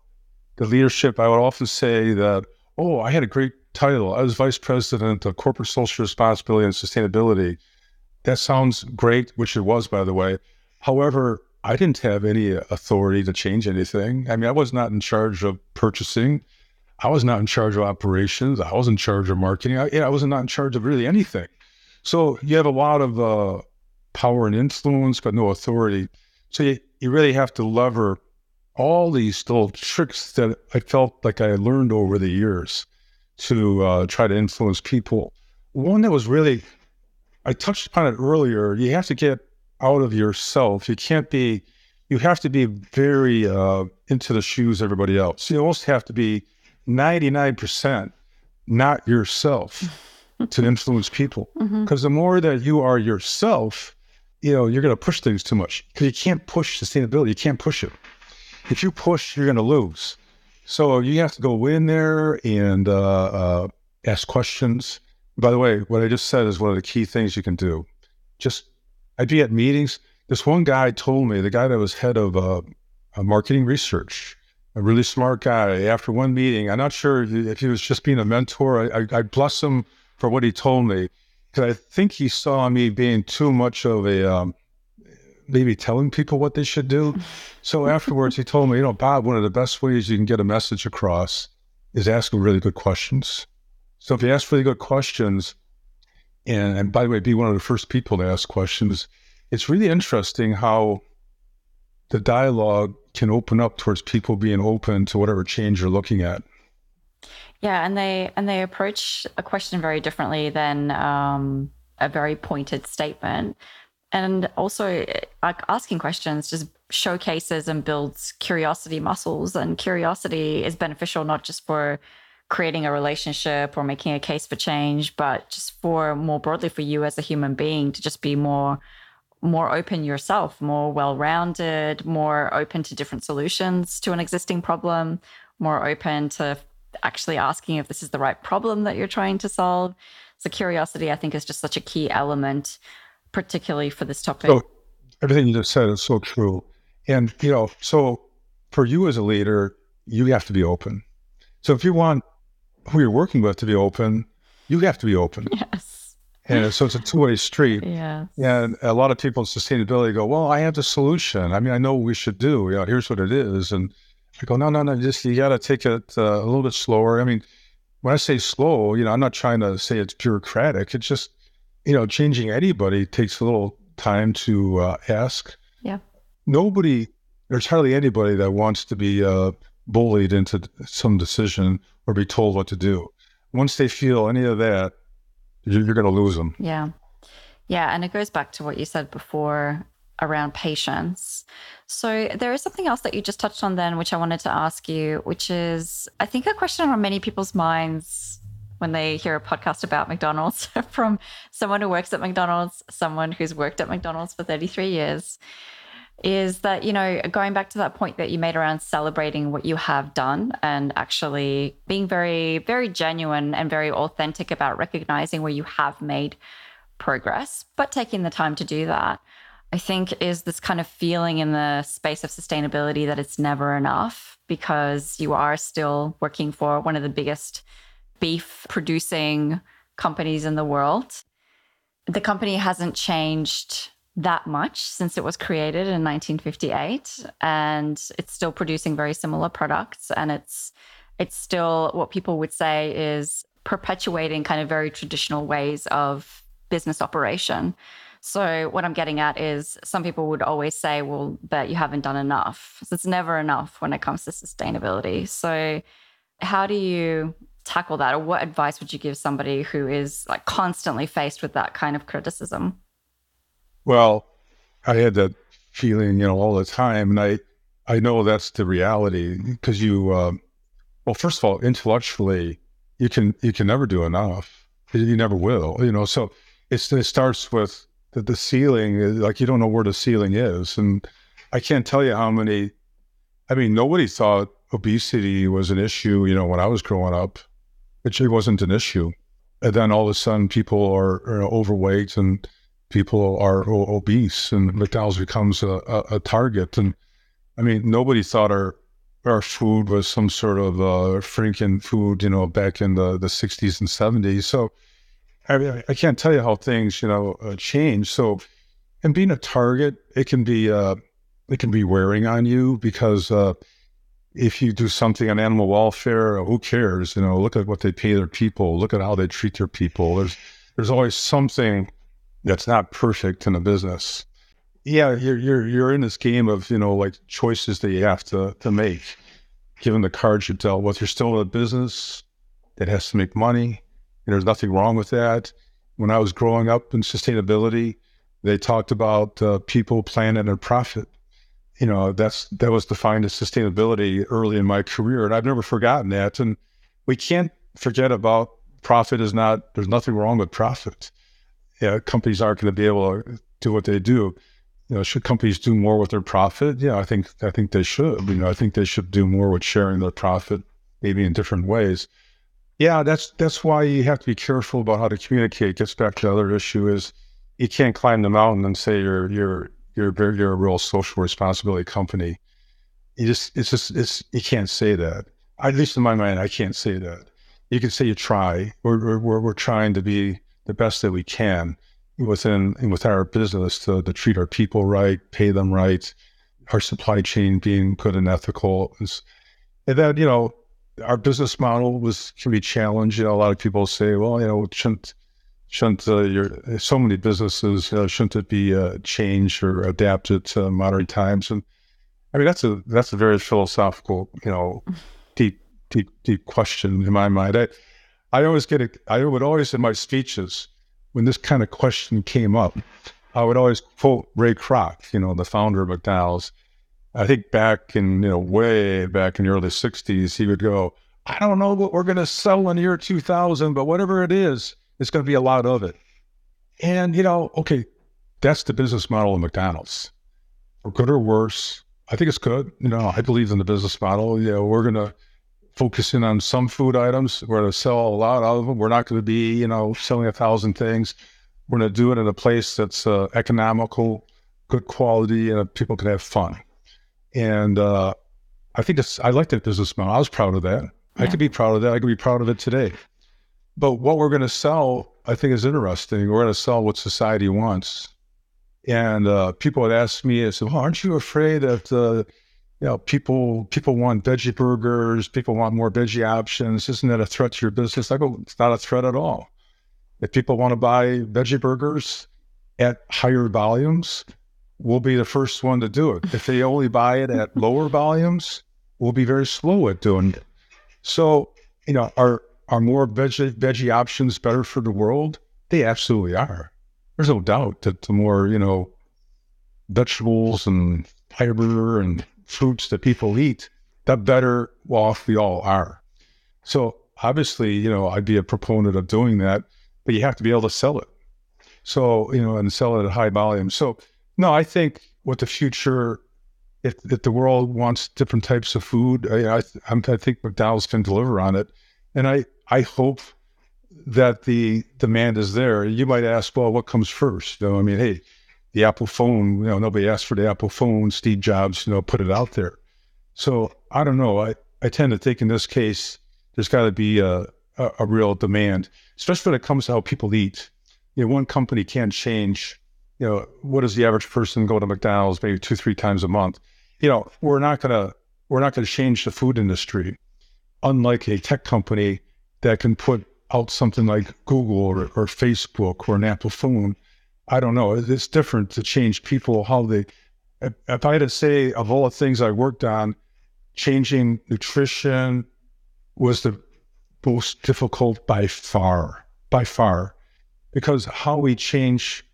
the leadership. I would often say that, oh, I had a great title. I was vice president of corporate social responsibility and sustainability. That sounds great, which it was, by the way. However, I didn't have any authority to change anything. I mean, I was not in charge of purchasing. I was not in charge of operations. I was in charge of marketing. I, I was not in charge of really anything. So you have a lot of uh, power and influence, but no authority. So you, you really have to lever all these little tricks that I felt like I learned over the years to uh, try to influence people. One that was really, I touched upon it earlier. You have to get out of yourself. You can't be, you have to be very uh, into the shoes of everybody else. You almost have to be 99% not yourself to influence people. Because the more that you are yourself, you know, you're going to push things too much. Because you can't push sustainability. You can't push it. If you push, you're going to lose. So you have to go in there and uh, uh, ask questions. By the way, what I just said is one of the key things you can do. Just, I'd be at meetings. This one guy told me, the guy that was head of uh, uh, marketing research, a really smart guy. After one meeting, I'm not sure if he, was just being a mentor. I, I, I bless him for what he told me because I think he saw me being too much of a um, maybe telling people what they should do. So afterwards, he told me, you know, Bob, one of the best ways you can get a message across is asking really good questions. So if you ask really good questions, and, and by the way, be one of the first people to ask questions, it's really interesting how the dialogue can open up towards people being open to whatever change you're looking at. Yeah, and they and they approach a question very differently than um, a very pointed statement. And also, like asking questions just showcases and builds curiosity muscles, and curiosity is beneficial not just for creating a relationship or making a case for change, but just for more broadly for you as a human being to just be more more open yourself, more well-rounded, more open to different solutions to an existing problem, more open to actually asking if this is the right problem that you're trying to solve. So curiosity, I think, is just such a key element, particularly for this topic. So everything you just said is so true. And, you know, so for you as a leader, you have to be open. So if you want who you're working with to be open, you have to be open. yes. And so it's a two way street. Yeah. And a lot of people in sustainability go, well, I have the solution. I mean, I know what we should do. You know, here's what it is. And I go, no, no, no, just you got to take it uh, a little bit slower. I mean, when I say slow, you know, I'm not trying to say it's bureaucratic. It's just, you know, changing anybody takes a little time to uh, ask. Yeah. Nobody, there's hardly anybody that wants to be uh, bullied into some decision or be told what to do. Once they feel any of that, you're, you're going to lose them. Yeah. Yeah. And it goes back to what you said before around patience. So there is something else that you just touched on then, which I wanted to ask you, which is I think a question on many people's minds when they hear a podcast about McDonald's from someone who works at McDonald's, someone who's worked at McDonald's for 33 years, is that, you know, going back to that point that you made around celebrating what you have done and actually being very, very genuine and very authentic about recognizing where you have made progress, but taking the time to do that. I think is this kind of feeling in the space of sustainability that it's never enough because you are still working for one of the biggest beef producing companies in the world. The company hasn't changed that much since it was created in 1958 and it's still producing very similar products and it's it's still what people would say is perpetuating kind of very traditional ways of business operation. So what I'm getting at is some people would always say, well, but you haven't done enough. So it's never enough when it comes to sustainability. So how do you tackle that? Or what advice would you give somebody who is like constantly faced with that kind of criticism? Well, I had that feeling, you know, all the time, and I, I know that's the reality because you, uh, well, first of all, intellectually, you can you can never do enough. You never will, you know. So it starts with the, the ceiling. is Like you don't know where the ceiling is, and I can't tell you how many. I mean, nobody thought obesity was an issue, you know, when I was growing up. It wasn't an issue, and then all of a sudden, people are, are overweight and people are obese and McDonald's becomes a, a, a, target. And I mean, nobody thought our our food was some sort of uh, Franken food, you know, back in the, the 60s and 70s. So I mean, I can't tell you how things, you know, uh, change. So, and being a target, it can be uh, it can be wearing on you because uh, if you do something on animal welfare, who cares? You know, look at what they pay their people. Look at how they treat their people. There's there's always something that's not perfect in a business. Yeah, you're you're you're in this game of you know like choices that you have to to make. Given the cards you're dealt with, you're still in a business that has to make money, and there's nothing wrong with that. When I was growing up in sustainability, they talked about uh, people, planet, and profit. You know, that's that was defined as sustainability early in my career, and I've never forgotten that. And we can't forget about profit is not. There's nothing wrong with profit. Yeah, companies aren't going to be able to do what they do. You know, should companies do more with their profit? Yeah, I think I think they should. You know, I think they should do more with sharing their profit, maybe in different ways. Yeah, that's that's why you have to be careful about how to communicate. Gets back to the other issue is you can't climb the mountain and say you're you're you're you're a real social responsibility company. You just it's just it's you can't say that. At least in my mind, I can't say that. You can say you try. We're we're we're trying to be the best that we can within with our business to, to treat our people right, pay them right, our supply chain being good and ethical, and then you know our business model was can be challenged. You know, a lot of people say, well, you know, shouldn't shouldn't uh, your so many businesses uh, shouldn't it be uh, changed or adapted to modern times? And I mean, that's a that's a very philosophical, you know, deep deep deep question in my mind. I I always get it. I would always in my speeches when this kind of question came up, I would always quote Ray Kroc, you know, the founder of McDonald's. I think back in, you know, way back in the early 60s, he would go, I don't know what we're going to sell in the year 2000, but whatever it is, it's going to be a lot of it. And, you know, okay, that's the business model of McDonald's. For good or worse, I think it's good. You know, I believe in the business model. You know, we're going to focus in on some food items. We're going to sell a lot of them. We're not going to be, you know, selling a thousand things. We're going to do it in a place that's uh, economical, good quality, and people can have fun. And uh, I think I like that business model. I was proud of that. Yeah. I could be proud of that. I could be proud of it today. But what we're going to sell, I think, is interesting. We're going to sell what society wants. And uh, people would ask me, "I said, well, aren't you afraid that uh, you know people people want veggie burgers? People want more veggie options. Isn't that a threat to your business?" I go, "It's not a threat at all. If people want to buy veggie burgers at higher volumes, we'll be the first one to do it. If they only buy it at lower volumes, we'll be very slow at doing it. So, you know, are are more veggie veggie options better for the world? They absolutely are. There's no doubt that the more, you know, vegetables and fiber and fruits that people eat, the better off we all are. So obviously, you know, I'd be a proponent of doing that, but you have to be able to sell it. So, you know, and sell it at high volume. So no, I think what the future, if, if the world wants different types of food, I, I, I think McDonald's can deliver on it. And I, I hope that the demand is there. You might ask, well, what comes first? You know, I mean, hey, the Apple phone, you know, nobody asked for the Apple phone. Steve Jobs, you know, put it out there. So I don't know. I, I tend to think in this case, there's got to be a, a, a, real demand, especially when it comes to how people eat. You know, one company can't change you know, what does the average person go to McDonald's maybe two, three times a month? You know, we're not gonna we're not gonna change the food industry, unlike a tech company that can put out something like Google or, or Facebook or an Apple phone. I don't know. It's different to change people how they. If I had to say of all the things I worked on, changing nutrition was the most difficult by far, by far, because how we change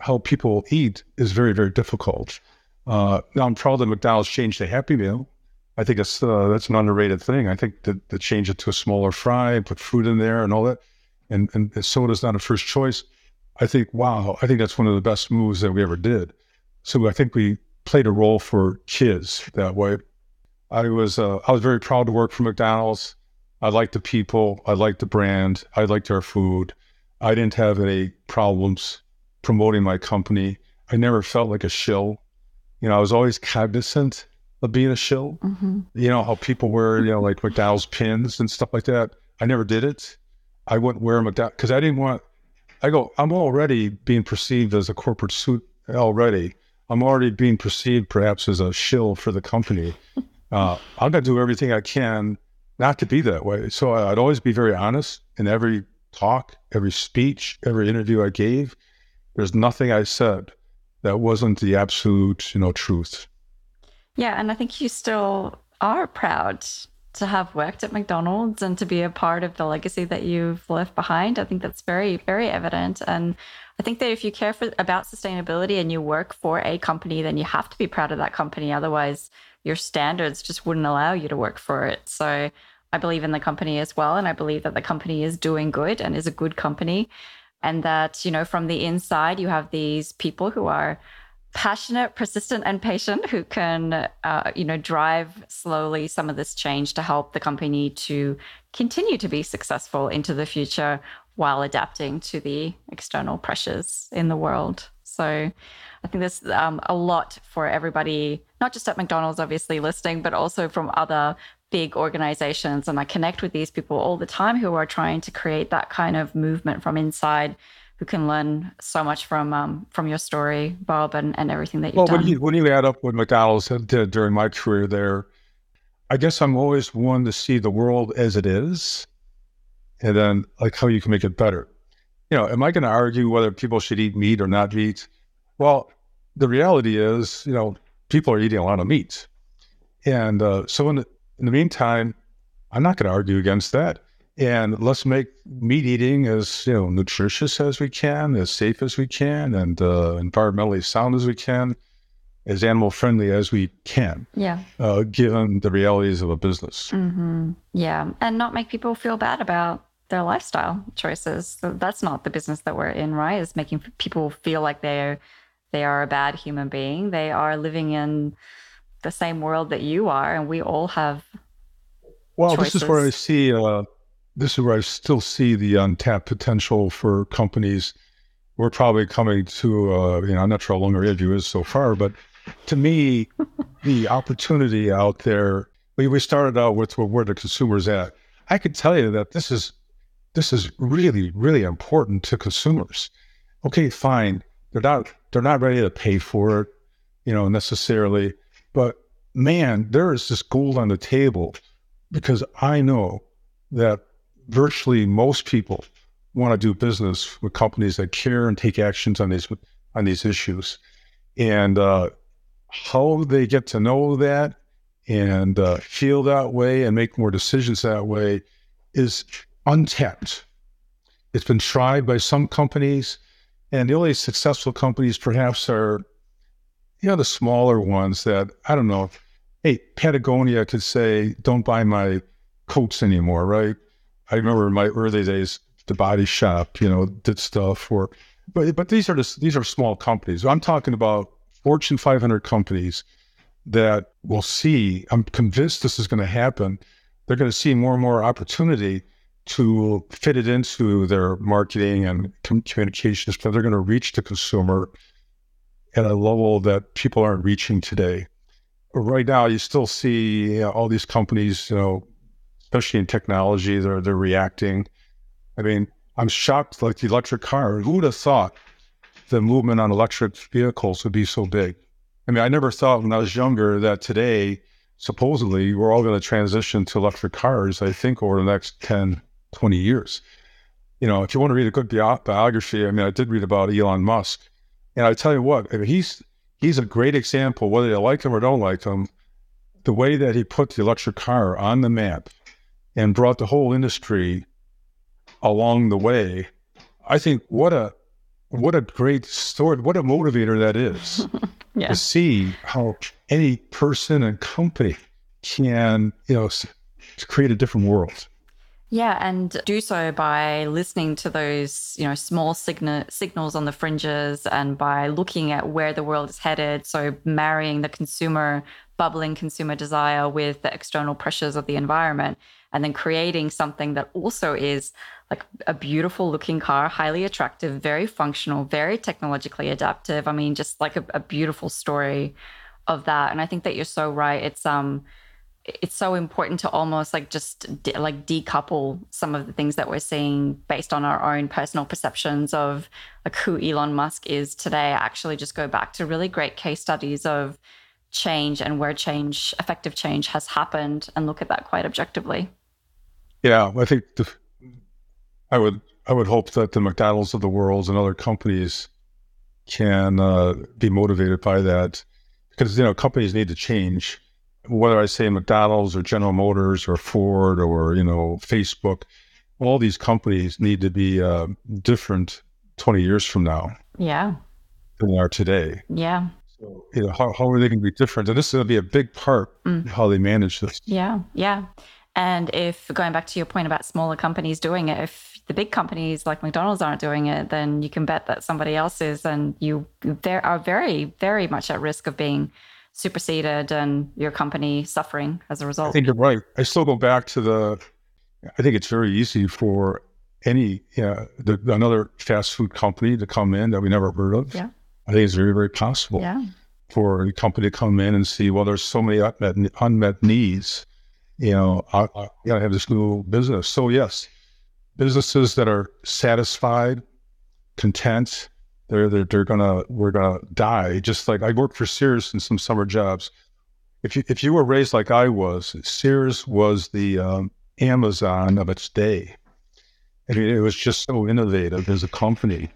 how people eat is very, very difficult. Uh, now I'm proud that McDonald's changed the Happy Meal. I think it's uh, that's an underrated thing. I think that to change it to a smaller fry, put fruit in there, and all that, and and soda's not a first choice. I think wow, I think that's one of the best moves that we ever did. So I think we played a role for kids that way. I was uh, I was very proud to work for McDonald's. I liked the people. I liked the brand. I liked our food. I didn't have any problems promoting my company. I never felt like a shill. You know, I was always cognizant of being a shill. Mm-hmm. You know, how people wear, you know, like McDowell's pins and stuff like that. I never did it. I wouldn't wear McDowell because I didn't want, I go, I'm already being perceived as a corporate suit already. I'm already being perceived perhaps as a shill for the company. Uh, I'm going to do everything I can not to be that way. So I'd always be very honest in every talk, every speech, every interview I gave. There's nothing I said that wasn't the absolute, you know, truth. Yeah, and I think you still are proud to have worked at McDonald's and to be a part of the legacy that you've left behind. I think that's very, very evident. And I think that if you care for, about sustainability and you work for a company, then you have to be proud of that company. Otherwise, your standards just wouldn't allow you to work for it. So I believe in the company as well. And I believe that the company is doing good and is a good company. And that, you know, from the inside, you have these people who are passionate, persistent, and patient who can, uh, you know, drive slowly some of this change to help the company to continue to be successful into the future while adapting to the external pressures in the world. So I think there's um, a lot for everybody, not just at McDonald's, obviously, listening, but also from other big organizations. And I connect with these people all the time who are trying to create that kind of movement from inside. Who can learn so much from um, from your story, Bob, and, and everything that you've well, done. When you, when you add up what McDonald's did during my career there, I guess I'm always one to see the world as it is, and then like how you can make it better. You know, am I going to argue whether people should eat meat or not eat? Well, the reality is, you know, people are eating a lot of meat, and uh, so the, in the meantime, I'm not going to argue against that. And let's make meat eating as you know nutritious as we can, as safe as we can, and uh, environmentally sound as we can, as animal friendly as we can. Yeah. Uh, given the realities of a business. Mm-hmm. Yeah, and not make people feel bad about their lifestyle choices. So that's not the business that we're in, right? Is making people feel like they're they are a bad human being. They are living in the same world that you are, and we all have. Well, choices. this is where I see. Uh, this is where I still see the untapped potential for companies. We're probably coming to. Uh, you know, I'm not sure how long our interview is so far, but to me, the opportunity out there. We we started out with where the consumer's at. I could tell you that this is this is really really important to consumers. Okay, fine. They're not they're not ready to pay for it, you know, necessarily. But man, there is this gold on the table because I know that virtually most people want to do business with companies that care and take actions on these on these issues, and uh, how they get to know that and uh, feel that way and make more decisions that way is untapped. It's been tried by some companies, and the only successful companies perhaps are, you know, the smaller ones that I don't know. Hey, Patagonia could say, "Don't buy my coats anymore," right? I remember in my early days, the Body Shop, you know, did stuff. Or, but but these are just these are small companies. I'm talking about Fortune 500 companies that will see. I'm convinced this is going to happen. They're going to see more and more opportunity to fit it into their marketing and communications, but they're going to reach the consumer at a level that people aren't reaching today. Right now, you still see you know, all these companies, you know, especially in technology, they're they're reacting. I mean, I'm shocked. Like the electric car, who would have thought the movement on electric vehicles would be so big? I mean, I never thought when I was younger that today, supposedly, we're all going to transition to electric cars. I think over the next 10, 20 years. You know, if you want to read a good bi- biography, I mean, I did read about Elon Musk, and I tell you what, he's he's a great example. Whether you like him or don't like him, the way that he put the electric car on the map and brought the whole industry along the way, I think what a what a great story, what a motivator that is Yeah. to see how any person and company can, you know, create a different world. Yeah, and do so by listening to those, you know, small signa- signals on the fringes and by looking at where the world is headed. So marrying the consumer, bubbling consumer desire with the external pressures of the environment, and then creating something that also is like a beautiful looking car, highly attractive, very functional, very technologically adaptive. I mean, just like a, a beautiful story of that. And I think that you're so right. It's um it's so important to almost like just de- like decouple some of the things that we're seeing based on our own personal perceptions of like who Elon Musk is today actually just go back to really great case studies of change and where change effective change has happened and look at that quite objectively Yeah, I think the, I would I would hope that the McDonald's of the world and other companies can uh, be motivated by that because you know companies need to change. Whether I say McDonald's or General Motors or Ford or you know Facebook, all these companies need to be uh, different twenty years from now yeah than they are today. yeah So you know how, how are they going to be different? And this is going to be a big part Mm. of how they manage this. Yeah, yeah. And if going back to your point about smaller companies doing it, if the big companies like McDonald's aren't doing it, then you can bet that somebody else is, and you there are very, very much at risk of being superseded and your company suffering as a result. I think you're right. I still go back to the. I think it's very easy for any yeah the, another fast food company to come in that we never heard of. Yeah. I think it's very very possible. Yeah. For a company to come in and see well, there's so many unmet, unmet needs you know, I, I gotta have this new business. So yes, businesses that are satisfied, content, they're, they're they're gonna we're gonna die. Just like I worked for Sears in some summer jobs. If you if you were raised like I was, Sears was the um, Amazon of its day. I mean, it was just so innovative as a company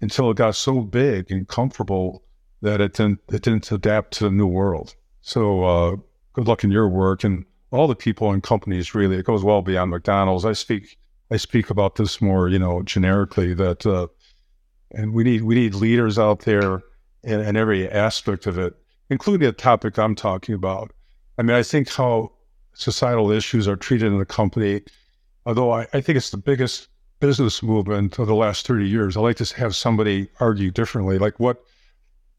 until it got so big and comfortable that it didn't it didn't adapt to the new world. So uh, good luck in your work and all the people and companies really. It goes well beyond McDonald's. I speak I speak about this more, you know, generically that uh, and we need we need leaders out there in, in every aspect of it, including the topic I'm talking about. I mean, I think how societal issues are treated in the company, although I, I think it's the biggest business movement of the last 30 years. I like to have somebody argue differently, like what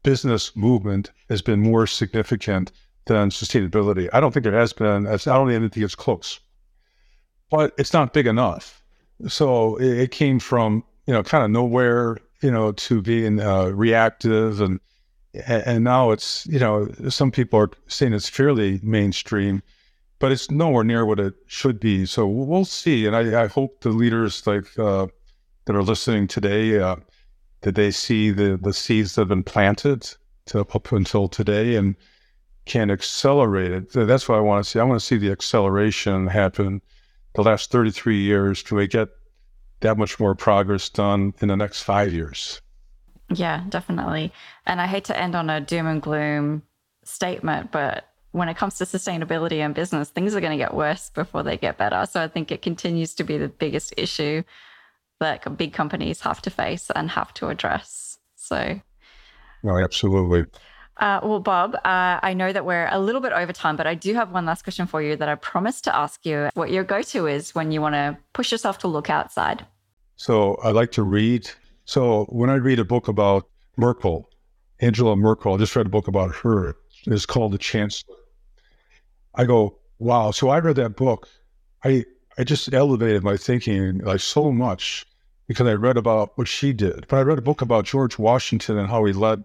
business movement has been more significant than sustainability. I don't think there has been. I don't even think it's close, but it's not big enough. So it, it came from you know kind of nowhere, you know, to being uh, reactive, and and now it's you know some people are saying it's fairly mainstream, but it's nowhere near what it should be. So we'll see, and I, I hope the leaders like uh, that are listening today uh, that they see the the seeds that have been planted to, up until today and can accelerate it. That's what I want to see. I want to see the acceleration happen the last 33 years. Can we get that much more progress done in the next five years? Yeah, definitely. And I hate to end on a doom and gloom statement, but when it comes to sustainability and business, things are going to get worse before they get better. So I think it continues to be the biggest issue that big companies have to face and have to address. So, no, absolutely. Uh, well, Bob, uh, I know that we're a little bit over time, but I do have one last question for you that I promised to ask you. What your go to is when you want to push yourself to look outside? So I like to read. So when I read a book about Merkel, Angela Merkel, I just read a book about her. It's called The Chancellor. I go, wow. So I read that book. I I just elevated my thinking like so much because I read about what she did. But I read a book about George Washington and how he led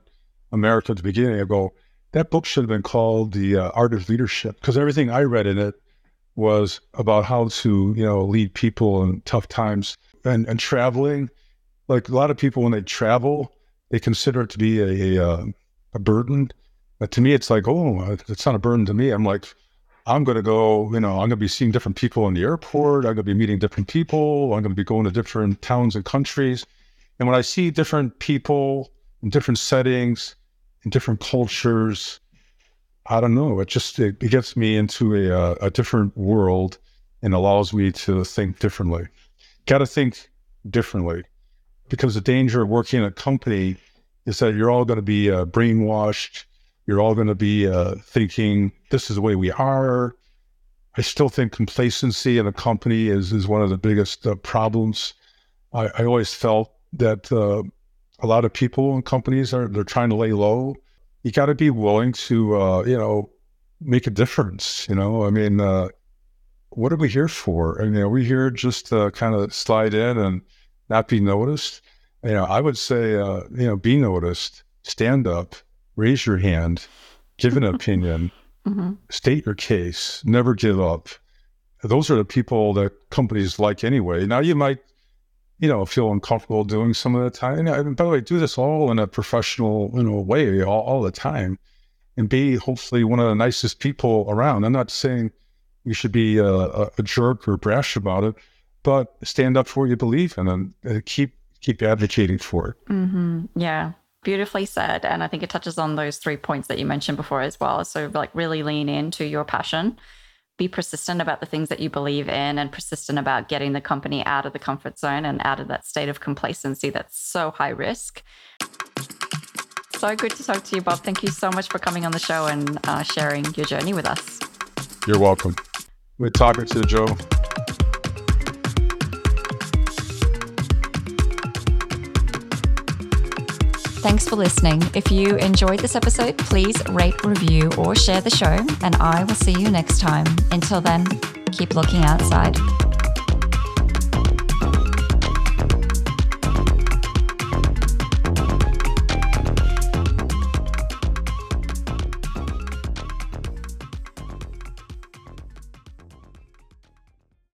America at the beginning, I go, that book should have been called The uh, Art of Leadership because everything I read in it was about how to, you know, lead people in tough times and, and traveling. Like a lot of people, when they travel, they consider it to be a, a, uh, a burden. But to me, it's like, oh, it's not a burden to me. I'm like, I'm going to go, you know, I'm going to be seeing different people in the airport. I'm going to be meeting different people. I'm going to be going to different towns and countries. And when I see different people in different settings, in different cultures. I don't know. It just it, gets me into a, uh, a different world and allows me to think differently. Got to think differently because the danger of working in a company is that you're all going to be uh, brainwashed. You're all going to be uh, thinking this is the way we are. I still think complacency in a company is is one of the biggest uh, problems. I, I, always felt that uh, a lot of people and companies are they're trying to lay low. You got to be willing to uh, you know make a difference. You know, I mean, uh, what are we here for? I mean, are we here just to kind of slide in and not be noticed? You know, I would say, uh, you know, be noticed, stand up, raise your hand, give an opinion, mm-hmm. state your case, never give up. Those are the people that companies like anyway. Now you might you know, feel uncomfortable doing some of the time. And by the way, do this all in a professional, you know, way all, all the time, and be hopefully one of the nicest people around. I'm not saying you should be a, a jerk or brash about it, but stand up for what you believe in and, and keep keep advocating for it. Mm-hmm. Yeah, beautifully said. And I think it touches on those three points that you mentioned before as well. So like really lean into your passion be persistent about the things that you believe in and persistent about getting the company out of the comfort zone and out of that state of complacency that's so high risk. So good to talk to you, Bob. Thank you so much for coming on the show and uh, sharing your journey with us. You're welcome. We're talking to Joe. Thanks for listening. If you enjoyed this episode, please rate, review, or share the show, and I will see you next time. Until then, keep looking outside.